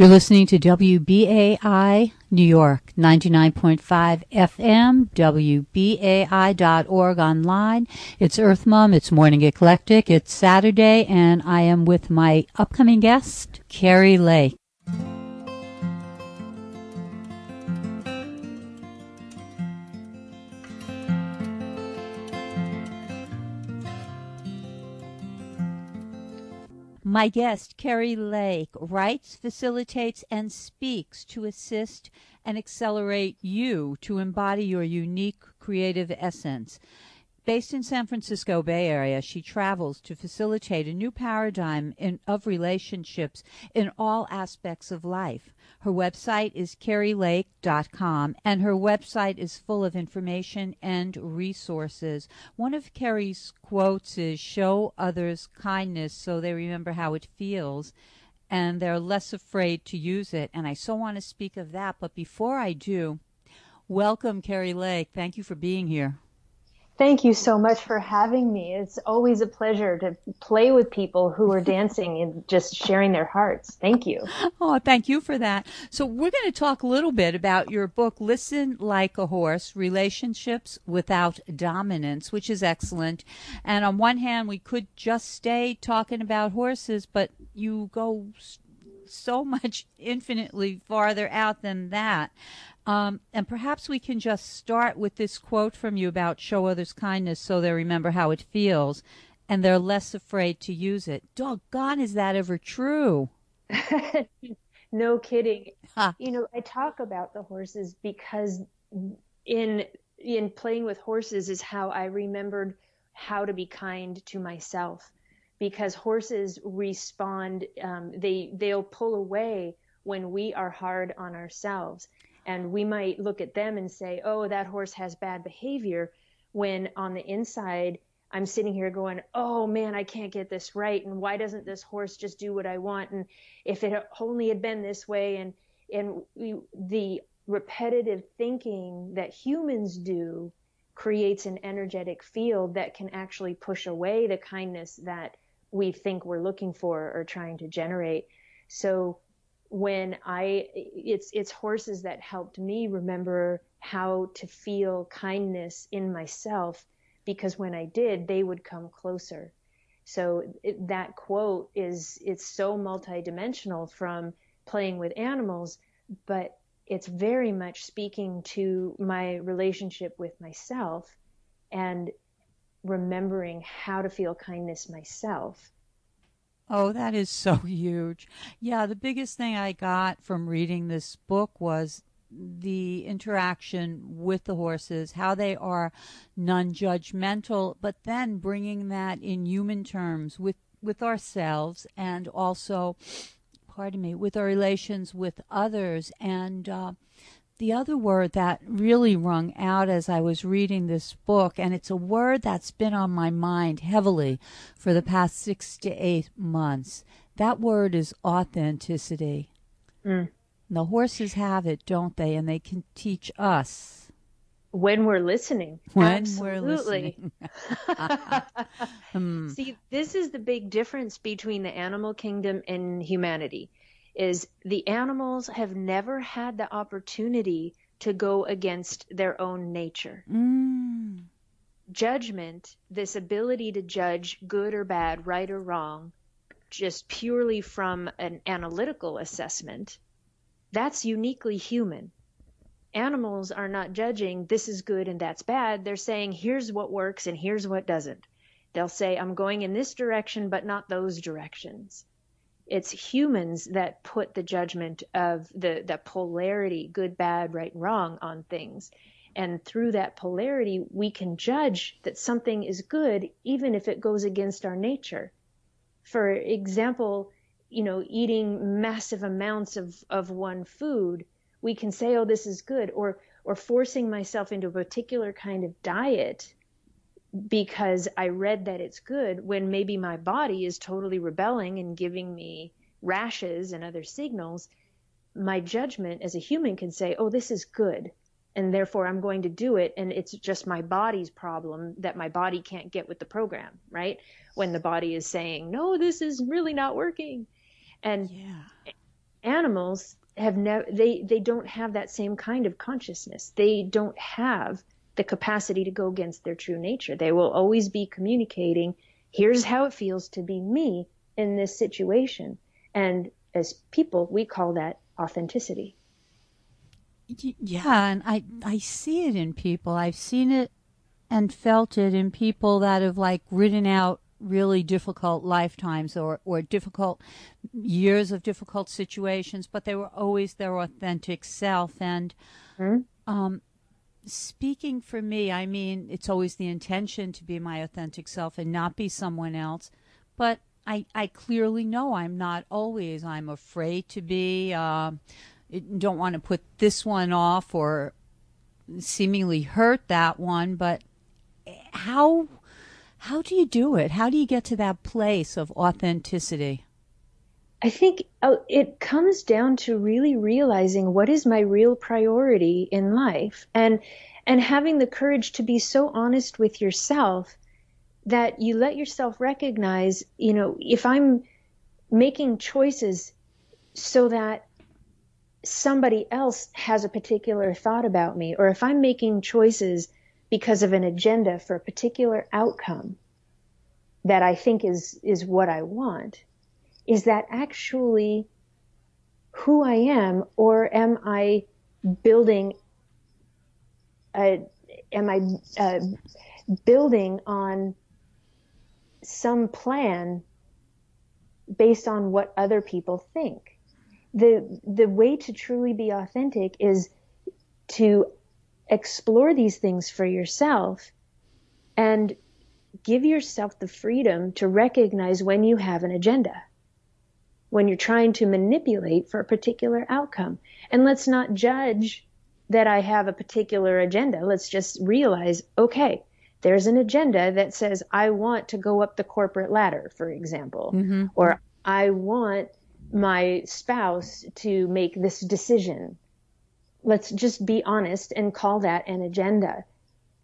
You're listening to WBAI New York, 99.5 FM, WBAI.org online. It's Earth Mom, it's Morning Eclectic, it's Saturday, and I am with my upcoming guest, Kari Lake. My guest, Kari Lake, writes, facilitates, and speaks to assist and accelerate you to embody your unique creative essence. Based in San Francisco Bay Area, she travels to facilitate a new paradigm in, of relationships in all aspects of life. Her website is karilake.com, and her website is full of information and resources. One of Kari's quotes is Show others kindness so they remember how it feels and they're less afraid to use it. And I so want to speak of that. But before I do, welcome, Kari Lake. Thank you for being here. Thank you so much for having me. It's always a pleasure to play with people who are dancing and just sharing their hearts. Thank you. Oh, thank you for that. So, we're going to talk a little bit about your book, Listen Like a Horse Relationships Without Dominance, which is excellent. And on one hand, we could just stay talking about horses, but you go so much infinitely farther out than that. Um, and perhaps we can just start with this quote from you about show others kindness so they remember how it feels and they're less afraid to use it. Doggone, is that ever true? no kidding. Huh. You know, I talk about the horses because in in playing with horses is how I remembered how to be kind to myself because horses respond um, they they'll pull away when we are hard on ourselves and we might look at them and say, oh, that horse has bad behavior, when on the inside, I'm sitting here going, oh man, I can't get this right. And why doesn't this horse just do what I want? And if it only had been this way, and, and we, the repetitive thinking that humans do creates an energetic field that can actually push away the kindness that we think we're looking for or trying to generate. So when I it's it's horses that helped me remember how to feel kindness in myself because when I did they would come closer. So it, that quote is it's so multidimensional from playing with animals but it's very much speaking to my relationship with myself and remembering how to feel kindness myself Oh, that is so huge. Yeah, the biggest thing I got from reading this book was the interaction with the horses, how they are non judgmental, but then bringing that in human terms with, with ourselves and also, pardon me, with our relations with others. And uh, the other word that really rung out as I was reading this book, and it's a word that's been on my mind heavily for the past six to eight months. That word is authenticity. Mm. The horses have it, don't they? And they can teach us. When we're listening. When Absolutely. we're listening. Hmm. See, this is the big difference between the animal kingdom and humanity is the animals have never had the opportunity to go against their own nature. Mm. Judgment, this ability to judge good or bad, right or wrong, just purely from an analytical assessment, that's uniquely human. Animals are not judging this is good and that's bad. They're saying here's what works and here's what doesn't. They'll say I'm going in this direction but not those directions it's humans that put the judgment of the, the polarity, good, bad, right, wrong on things. And through that polarity, we can judge that something is good even if it goes against our nature. For example, you know, eating massive amounts of, of one food, we can say, oh, this is good. Or, or forcing myself into a particular kind of diet because I read that it's good when maybe my body is totally rebelling and giving me rashes and other signals, my judgment as a human can say, oh, this is good. And therefore, I'm going to do it. And it's just my body's problem that my body can't get with the program, right? When the body is saying, no, this is really not working. And yeah. animals have no they they don't have that same kind of consciousness they don't have the capacity to go against their true nature they will always be communicating here's how it feels to be me in this situation and as people we call that authenticity yeah and i i see it in people i've seen it and felt it in people that have like ridden out really difficult lifetimes or, or difficult years of difficult situations, but they were always their authentic self. And mm-hmm. um, speaking for me, I mean, it's always the intention to be my authentic self and not be someone else. But I, I clearly know I'm not always. I'm afraid to be. Uh, don't want to put this one off or seemingly hurt that one. But how how do you do it? How do you get to that place of authenticity? I think oh, it comes down to really realizing what is my real priority in life and and having the courage to be so honest with yourself that you let yourself recognize, you know, if I'm making choices so that somebody else has a particular thought about me or if I'm making choices because of an agenda for a particular outcome that I think is, is what I want, is that actually who I am, or am I building a, am I uh, building on some plan based on what other people think? The, the way to truly be authentic is to explore these things for yourself and give yourself the freedom to recognize when you have an agenda, when you're trying to manipulate for a particular outcome. And let's not judge that I have a particular agenda. Let's just realize, okay, there's an agenda that says I want to go up the corporate ladder, for example, mm-hmm. or I want my spouse to make this decision let's just be honest and call that an agenda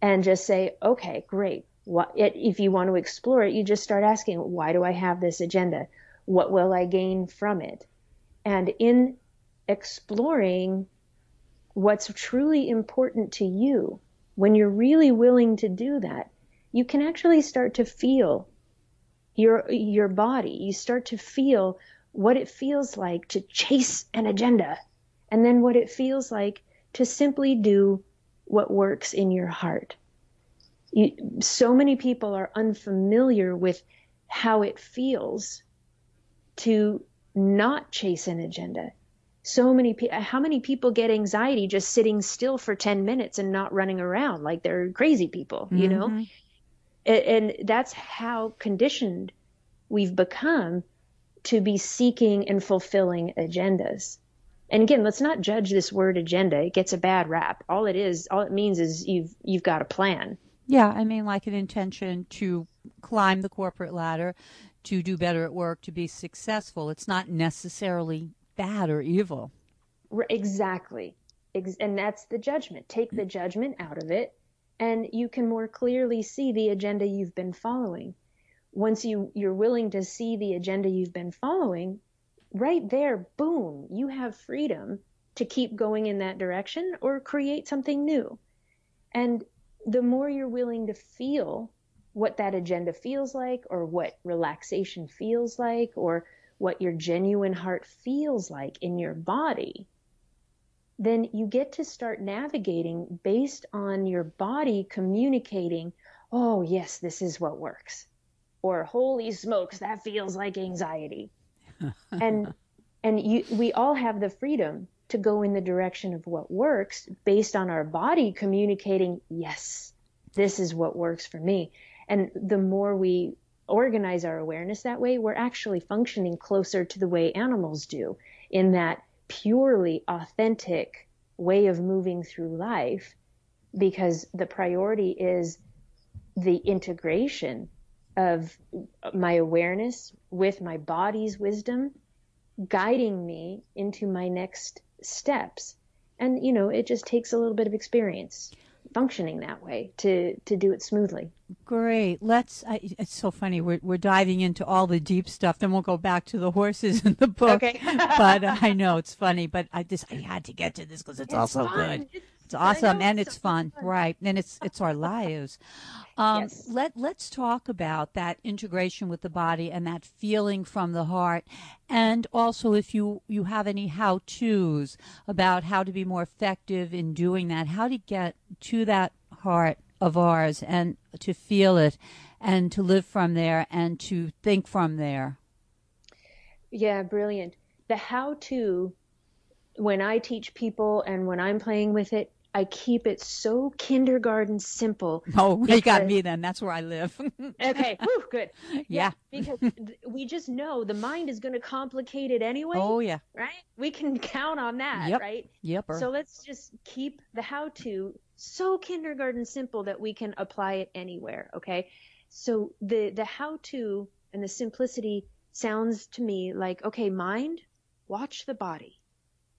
and just say, okay, great. What, if you want to explore it, you just start asking, why do I have this agenda? What will I gain from it? And in exploring what's truly important to you, when you're really willing to do that, you can actually start to feel your, your body. You start to feel what it feels like to chase an agenda and then what it feels like to simply do what works in your heart. You, so many people are unfamiliar with how it feels to not chase an agenda. So many people, how many people get anxiety just sitting still for 10 minutes and not running around like they're crazy people, you mm-hmm. know? And, and that's how conditioned we've become to be seeking and fulfilling agendas. And again, let's not judge this word agenda. It gets a bad rap. All it is, all it means is you've you've got a plan. Yeah, I mean like an intention to climb the corporate ladder, to do better at work, to be successful. It's not necessarily bad or evil. Exactly. And that's the judgment. Take the judgment out of it and you can more clearly see the agenda you've been following. Once you you're willing to see the agenda you've been following, right there, boom, you have freedom to keep going in that direction or create something new. And the more you're willing to feel what that agenda feels like or what relaxation feels like or what your genuine heart feels like in your body, then you get to start navigating based on your body communicating, oh, yes, this is what works. Or, holy smokes, that feels like anxiety and and you, we all have the freedom to go in the direction of what works based on our body communicating, yes, this is what works for me. And the more we organize our awareness that way, we're actually functioning closer to the way animals do in that purely authentic way of moving through life because the priority is the integration of my awareness with my body's wisdom guiding me into my next steps. And, you know, it just takes a little bit of experience. Functioning that way to to do it smoothly. Great. Let's. I, it's so funny. We're we're diving into all the deep stuff. Then we'll go back to the horses in the book. Okay. but uh, I know it's funny. But I just I had to get to this because it's, it's also good. It's, it's awesome and it's, fun. fun. right? And it's it's our lives. Um, yes. Let Let's talk about that integration with the body and that feeling from the heart, and also if you you have any how tos about how to be more effective in doing that, how to get to that heart of ours and to feel it and to live from there and to think from there. Yeah, brilliant. The how to, when I teach people and when I'm playing with it, I keep it so kindergarten simple. Oh, because... you got me then. That's where I live. okay, Whew, good. Yeah. yeah. because we just know the mind is going to complicate it anyway. Oh, yeah. Right? We can count on that, yep. right? Yep. So let's just keep the how to so kindergarten simple that we can apply it anywhere, okay? So the the how to and the simplicity sounds to me like okay, mind, watch the body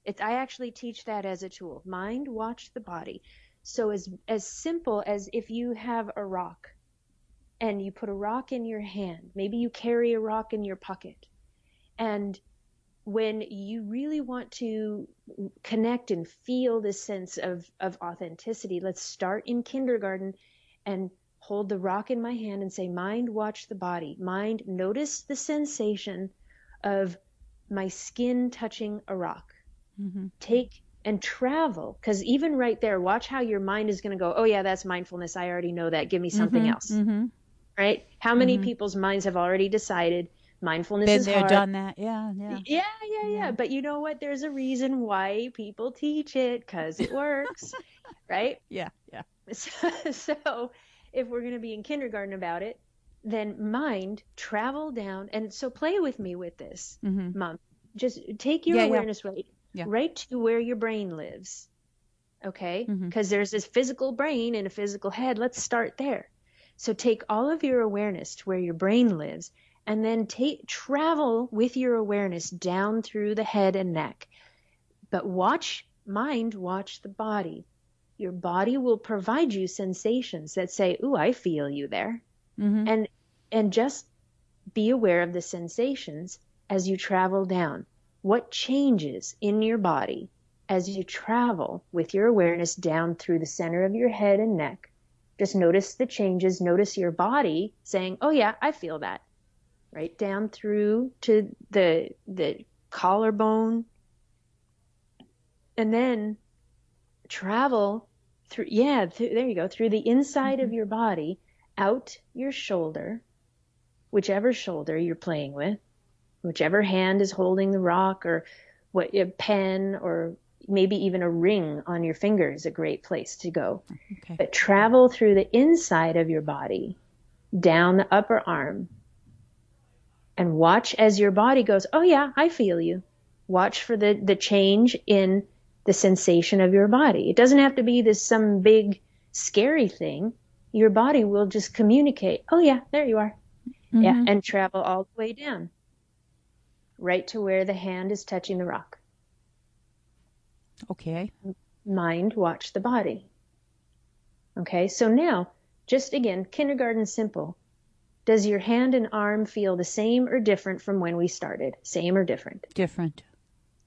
it's, I actually teach that as a tool. Mind, watch the body. So as, as simple as if you have a rock and you put a rock in your hand, maybe you carry a rock in your pocket and when you really want to connect and feel this sense of, of authenticity, let's start in kindergarten and hold the rock in my hand and say, mind, watch the body. Mind, notice the sensation of my skin touching a rock. Mm-hmm. Take and travel because even right there, watch how your mind is going to go. Oh yeah, that's mindfulness. I already know that. Give me something mm-hmm, else. Mm-hmm. Right? How many mm-hmm. people's minds have already decided mindfulness Been is there, hard. done that. Yeah, yeah, yeah, yeah, yeah. But you know what? There's a reason why people teach it because it works, right? Yeah, yeah. So, so if we're going to be in kindergarten about it, then mind travel down and so play with me with this, mm-hmm. mom. Just take your yeah, awareness yeah. right yeah. right to where your brain lives. Okay? Because mm-hmm. there's this physical brain and a physical head. Let's start there. So take all of your awareness to where your brain lives and then take travel with your awareness down through the head and neck. But watch mind, watch the body. Your body will provide you sensations that say, "Ooh, I feel you there." Mm-hmm. And and just be aware of the sensations as you travel down what changes in your body as you travel with your awareness down through the center of your head and neck. Just notice the changes. Notice your body saying, "Oh yeah, I feel that." Right down through to the the collarbone, and then travel through. Yeah, th- there you go. Through the inside mm-hmm. of your body, out your shoulder, whichever shoulder you're playing with, whichever hand is holding the rock or what a pen or maybe even a ring on your finger is a great place to go. Okay. But travel through the inside of your body, down the upper arm, and watch as your body goes, Oh yeah, I feel you. Watch for the, the change in the sensation of your body. It doesn't have to be this some big scary thing. Your body will just communicate, Oh yeah, there you are. Mm-hmm. Yeah, and travel all the way down right to where the hand is touching the rock. Okay. Mind, watch the body. Okay, so now, just again, kindergarten simple. Does your hand and arm feel the same or different from when we started? Same or different? Different.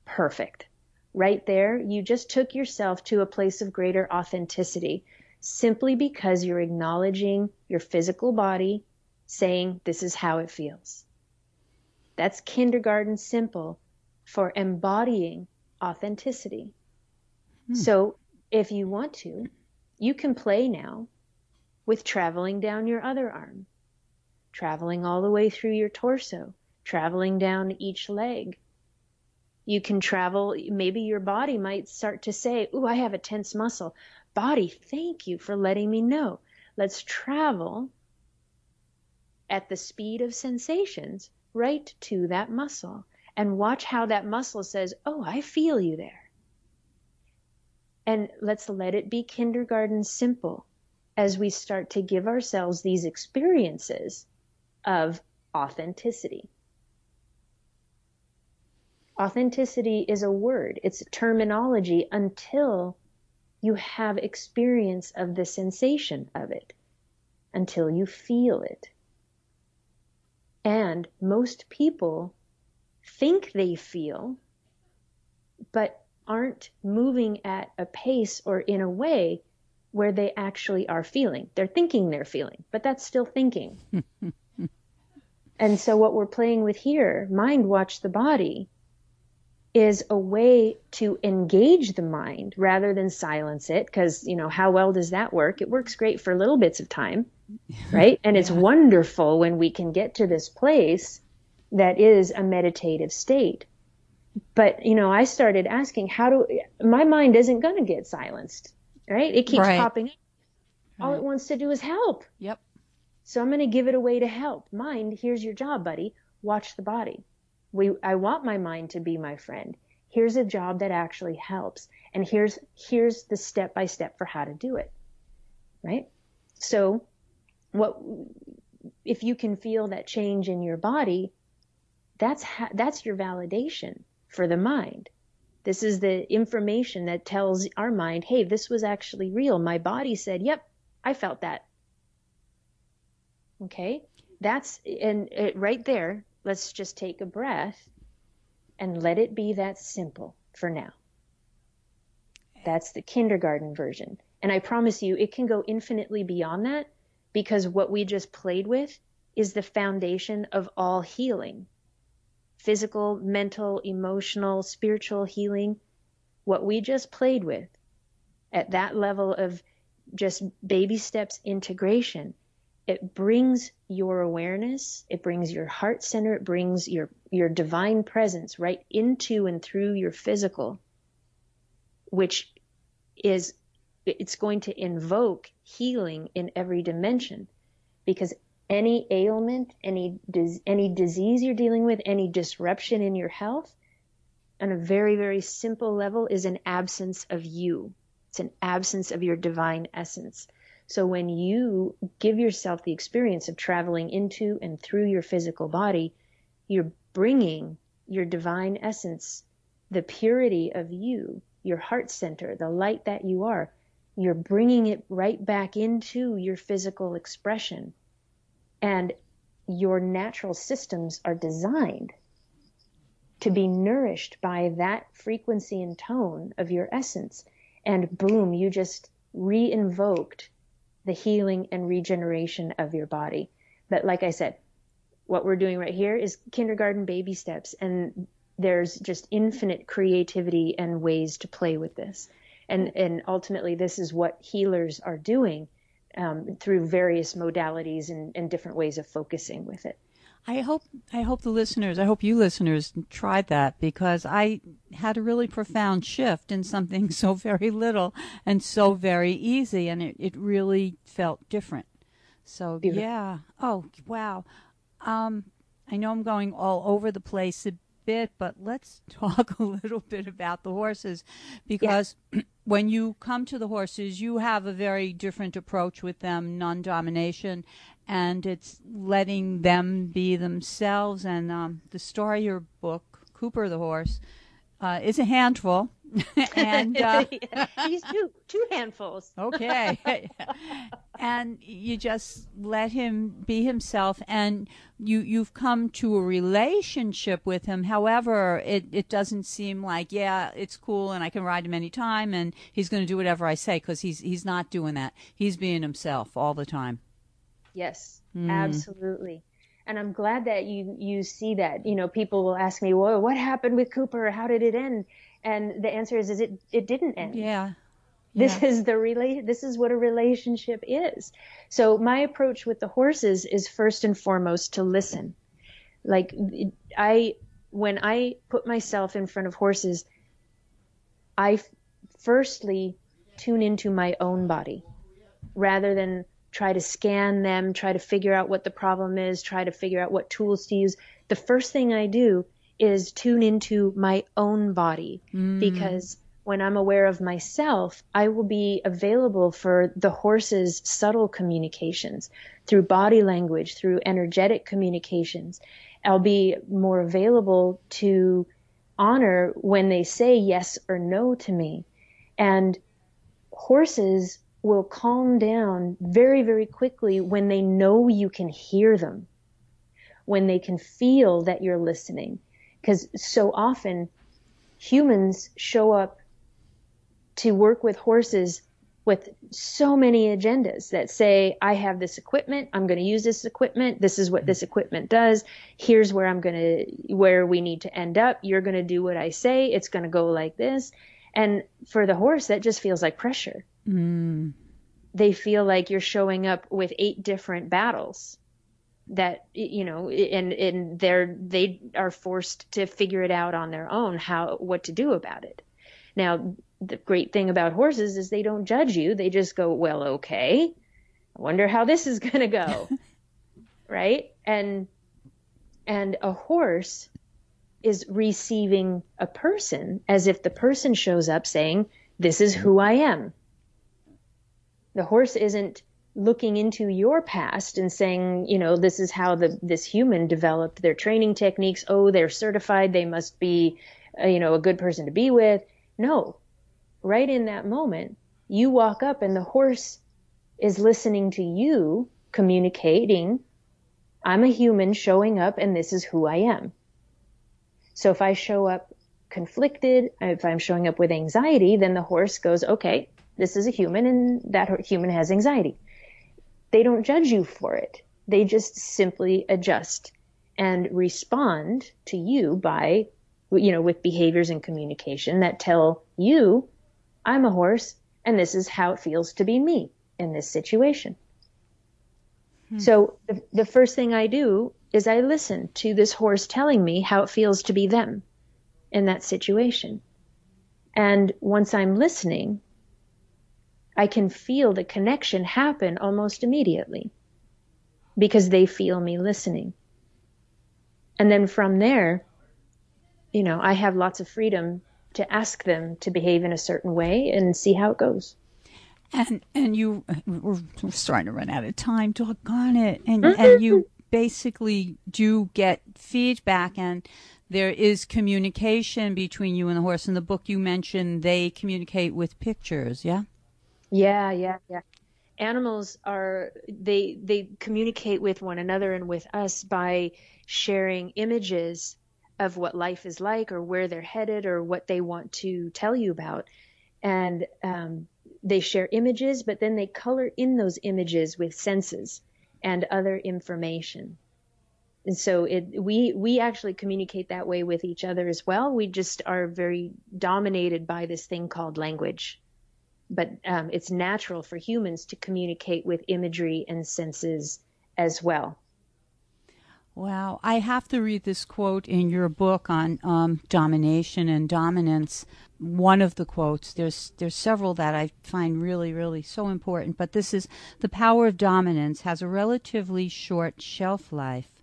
Perfect. Right there, you just took yourself to a place of greater authenticity simply because you're acknowledging your physical body, saying, This is how it feels. That's kindergarten simple for embodying authenticity. Hmm. So if you want to, you can play now with traveling down your other arm, traveling all the way through your torso, traveling down each leg. You can travel, maybe your body might start to say, Ooh, I have a tense muscle. Body, thank you for letting me know. Let's travel at the speed of sensations right to that muscle and watch how that muscle says, Oh, I feel you there. And let's let it be kindergarten simple as we start to give ourselves these experiences of authenticity. Authenticity is a word, it's terminology until you have experience of the sensation of it until you feel it. And most people think they feel, but aren't moving at a pace or in a way where they actually are feeling. They're thinking they're feeling, but that's still thinking. and so what we're playing with here, mind watch the body, is a way to engage the mind rather than silence it because you know how well does that work? It works great for little bits of time right? And yeah. it's wonderful when we can get to this place that is a meditative state. But you know i started asking how do my mind isn't going to get silenced right? It keeps right. popping up. All right. it wants to do is help. Yep. So i'm going to give it a way to help. Mind here's your job buddy. Watch the body we, I want my mind to be my friend. Here's a job that actually helps. And here's, here's the step by step for how to do it. Right? So what, if you can feel that change in your body, that's, ha- that's your validation for the mind. This is the information that tells our mind, hey, this was actually real. My body said, yep, I felt that. Okay? That's, and it, right there, let's just take a breath and let it be that simple for now. That's the kindergarten version. And I promise you, it can go infinitely beyond that because what we just played with is the foundation of all healing physical, mental, emotional, spiritual healing. What we just played with at that level of just baby steps integration it brings your awareness, it brings your heart center, it brings your, your divine presence right into and through your physical, which is, it's going to invoke healing in every dimension because any ailment, any, any disease you're dealing with, any disruption in your health, on a very, very simple level is an absence of you. It's an absence of your divine essence. So when you give yourself the experience of traveling into and through your physical body, you're bringing your divine essence, the purity of you, your heart center, the light that you are, you're bringing it right back into your physical expression. And your natural systems are designed to be nourished by that frequency and tone of your essence. And boom, you just re-invoked the healing and regeneration of your body. But like I said, what we're doing right here is kindergarten baby steps and there's just infinite creativity and ways to play with this. And, and ultimately this is what healers are doing um, through various modalities and, and different ways of focusing with it. I hope I hope the listeners, I hope you listeners tried that because I had a really profound shift in something so very little and so very easy and it, it really felt different. So Beautiful. yeah. Oh wow. Um, I know I'm going all over the place a bit, but let's talk a little bit about the horses because yeah. when you come to the horses, you have a very different approach with them, non domination, and it's letting them be themselves. And um, the story, your book, Cooper the Horse, uh, is a handful. and uh, he's two two handfuls. okay, and you just let him be himself, and you you've come to a relationship with him. However, it it doesn't seem like yeah, it's cool, and I can ride him anytime, and he's going to do whatever I say because he's he's not doing that. He's being himself all the time. Yes, mm. absolutely. And I'm glad that you you see that. You know, people will ask me, "Well, what happened with Cooper? How did it end?" And the answer is, is it it didn't end. Yeah. This yeah. is the rela- this is what a relationship is. So my approach with the horses is first and foremost to listen. Like I when I put myself in front of horses, I f- firstly tune into my own body rather than try to scan them, try to figure out what the problem is, try to figure out what tools to use. The first thing I do is tune into my own body mm. because when I'm aware of myself, I will be available for the horse's subtle communications through body language, through energetic communications. I'll be more available to honor when they say yes or no to me. And horses will calm down very, very quickly when they know you can hear them, when they can feel that you're listening. Because so often humans show up to work with horses with so many agendas that say, I have this equipment, I'm going to use this equipment, this is what mm-hmm. this equipment does, here's where I'm going to, where we need to end up, you're going to do what I say, it's going to go like this. And for the horse, that just feels like pressure. Mm. They feel like you're showing up with eight different battles that you know and and they're they are forced to figure it out on their own how what to do about it. Now the great thing about horses is they don't judge you. They just go well okay. I wonder how this is going to go. Right? And and a horse is receiving a person as if the person shows up saying, This is who I am. The horse isn't looking into your past and saying, you know, this is how the this human developed their training techniques. Oh, they're certified. They must be, uh, you know, a good person to be with. No, right in that moment, you walk up and the horse is listening to you communicating. I'm a human showing up and this is who I am. So if I show up conflicted, if I'm showing up with anxiety, then the horse goes, okay, this is a human and that human has anxiety. They don't judge you for it. They just simply adjust and respond to you by, you know, with behaviors and communication that tell you, I'm a horse and this is how it feels to be me in this situation. Hmm. So the, the first thing I do is I listen to this horse telling me how it feels to be them in that situation. And once I'm listening, I can feel the connection happen almost immediately because they feel me listening. And then from there, you know, I have lots of freedom to ask them to behave in a certain way and see how it goes. And and you we're, starting to run out of time. Doggone it! And mm-hmm. and you basically do get feedback and there is communication between you and the horse. In the book you mentioned they communicate with pictures, yeah? Yeah, yeah, yeah. Animals are they they communicate with one another and with us by sharing images of what life is like or where they're headed or what they want to tell you about. And um, they share images, but then they color in those images with senses and other information. And so it, we, we actually communicate that way with each other as well. We just are very dominated by this thing called language. But um, it's natural for humans to communicate with imagery and senses as well. Wow. I have to read this quote in your book on um, domination and dominance one of the quotes. There's there's several that I find really really so important, but this is the power of dominance has a relatively short shelf life.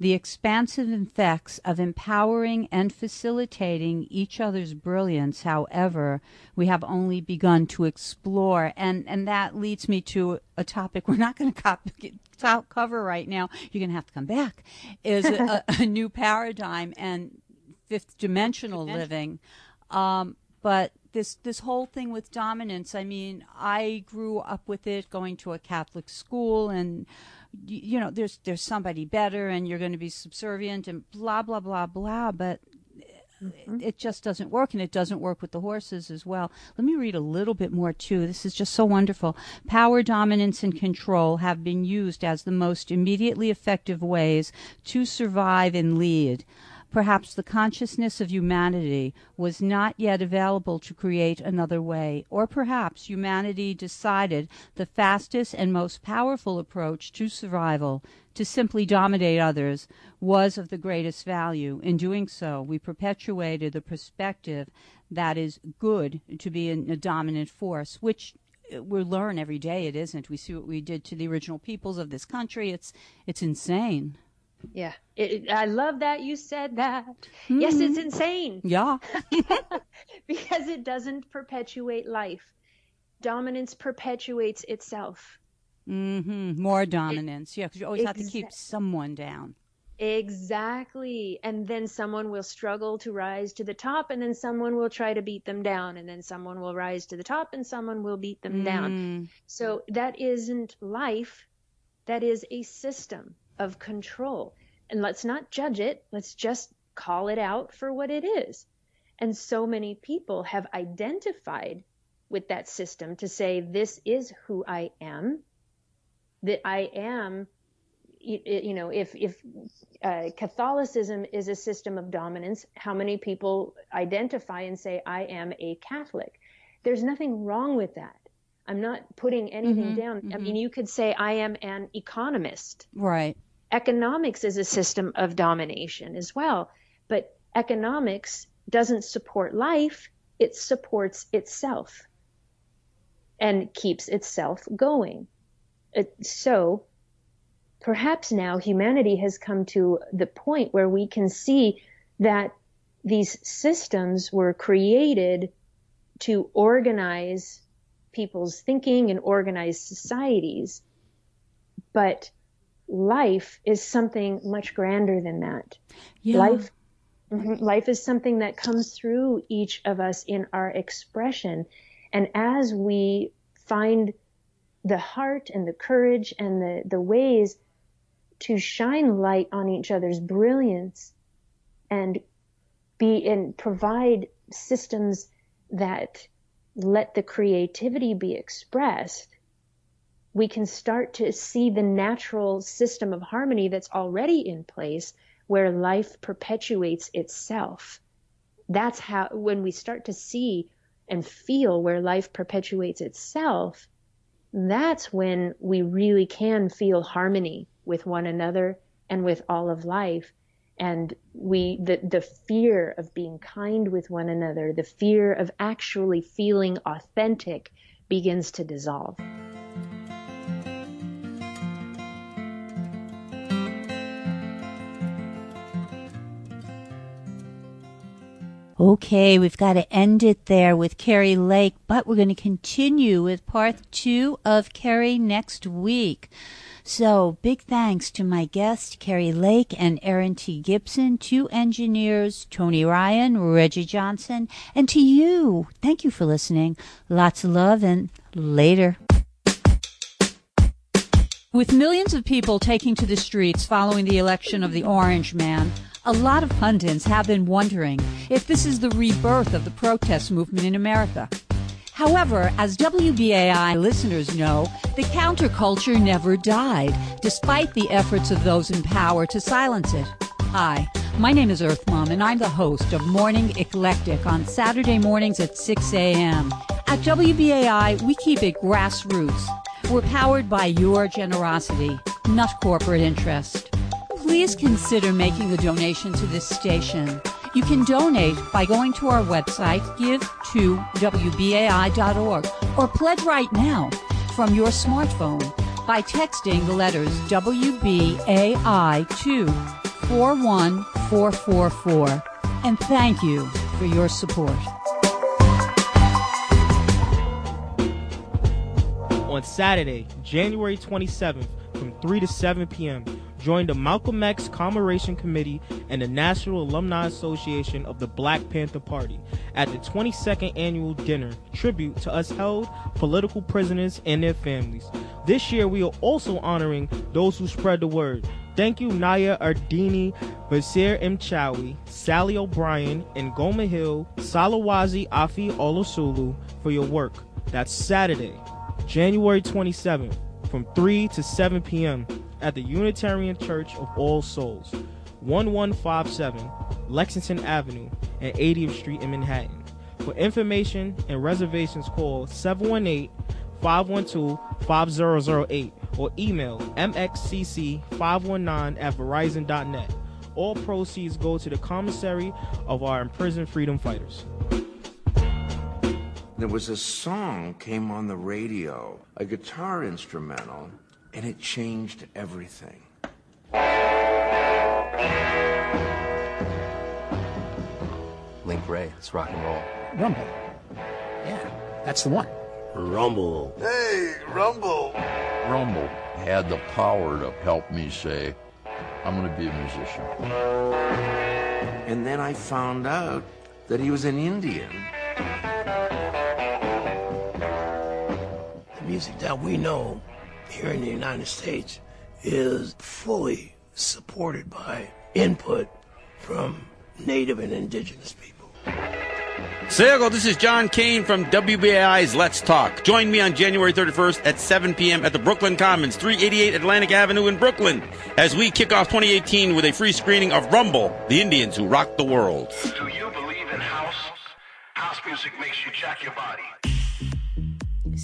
The expansive effects of empowering and facilitating each other's brilliance, however, we have only begun to explore. And, and that leads me to a topic we're not going to cover right now. You're going to have to come back. Is a, a new paradigm and fifth dimensional living. Um, but this this whole thing with dominance, I mean, I grew up with it, going to a Catholic school, and you know, there's there's somebody better, and you're going to be subservient, and blah blah blah blah. But mm-hmm. it just doesn't work, and it doesn't work with the horses as well. Let me read a little bit more too. This is just so wonderful. Power, dominance, and control have been used as the most immediately effective ways to survive and lead. Perhaps the consciousness of humanity was not yet available to create another way, or perhaps humanity decided the fastest and most powerful approach to survival, to simply dominate others, was of the greatest value. In doing so, we perpetuated the perspective that is good to be a dominant force, which uh, we learn every day it isn't. We see what we did to the original peoples of this country. It's it's insane. Yeah. It, I love that you said that. Mm-hmm. Yes, it's insane. Yeah. because it doesn't perpetuate life. Dominance perpetuates itself. Mm-hmm. More dominance. It, yeah, because you always have to keep someone down. Exactly. And then someone will struggle to rise to the top, and then someone will try to beat them down, and then someone will rise to the top, and someone will beat them mm. down. So that isn't life, that is a system of control. And let's not judge it, let's just call it out for what it is. And so many people have identified with that system to say, this is who I am, that I am you know, if if uh, Catholicism is a system of dominance, how many people identify and say, "I am a Catholic"? There's nothing wrong with that. I'm not putting anything mm-hmm, down. Mm-hmm. I mean, you could say, "I am an economist." Right. Economics is a system of domination as well, but economics doesn't support life; it supports itself and keeps itself going. It, so perhaps now humanity has come to the point where we can see that these systems were created to organize people's thinking and organize societies. But life is something much grander than that. Yeah. Life, mm-hmm, life is something that comes through each of us in our expression. And as we find the heart and the courage and the, the ways to shine light on each other's brilliance and be and provide systems that let the creativity be expressed, we can start to see the natural system of harmony that's already in place where life perpetuates itself. That's how, when we start to see and feel where life perpetuates itself, that's when we really can feel harmony with one another and with all of life and we the the fear of being kind with one another the fear of actually feeling authentic begins to dissolve Okay, we've got to end it there with Kari Lake, but we're going to continue with part two of Kari next week. So, big thanks to my guests, Kari Lake and Erin T. Gibson, two engineers, Tony Ryan, Reggie Johnson, and to you. Thank you for listening. Lots of love and later. With millions of people taking to the streets following the election of the Orange Man, a lot of pundits have been wondering if this is the rebirth of the protest movement in America. However, as WBAI listeners know, the counterculture never died, despite the efforts of those in power to silence it. Hi, my name is Earth Mom, and I'm the host of Morning Eclectic on Saturday mornings at 6 a.m. At WBAI, we keep it grassroots. We're powered by your generosity, not corporate interest. Please consider making a donation to this station. You can donate by going to our website, give to WBAI.org, or pledge right now from your smartphone by texting the letters WBAI to 41444. And thank you for your support. On Saturday, January 27th, from 3 to 7 p.m., joined the Malcolm X Commemoration Committee and the National Alumni Association of the Black Panther Party at the 22nd annual dinner tribute to us held political prisoners and their families. This year we are also honoring those who spread the word. Thank you Naya Ardini, Basir Mchawi, Sally O'Brien, and Goma Hill, Salawazi Afi Olusulu for your work. That's Saturday, January 27th from 3 to 7 p.m at the Unitarian Church of All Souls, 1157 Lexington Avenue and 80th Street in Manhattan. For information and reservations, call 718 512 5008 or email mxcc519 at verizon.net. All proceeds go to the commissary of our imprisoned freedom fighters. There was a song came on the radio, a guitar instrumental and it changed everything. Link Wray, it's rock and roll. Rumble. Yeah, that's the one. Rumble. Hey, Rumble. Rumble had the power to help me say, I'm going to be a musician. And then I found out that he was an Indian. The music that we know here in the United States is fully supported by input from native and indigenous people. Seagal, this is John Kane from WBAI's Let's Talk. Join me on January 31st at 7 p.m. at the Brooklyn Commons, 388 Atlantic Avenue in Brooklyn, as we kick off 2018 with a free screening of Rumble, the Indians who rocked the world. Do you believe in house? House music makes you jack your body.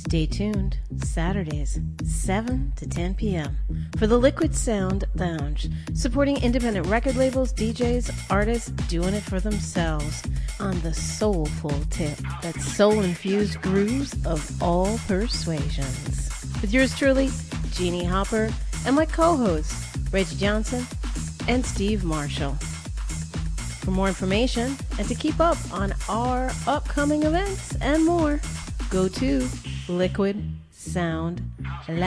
Stay tuned Saturdays, 7 to 10 p.m. for the Liquid Sound Lounge, supporting independent record labels, DJs, artists doing it for themselves on the soulful tip that soul infused grooves of all persuasions. With yours truly, Jeannie Hopper, and my co hosts, Reggie Johnson and Steve Marshall. For more information and to keep up on our upcoming events and more, go to Liquid Sound Lounge.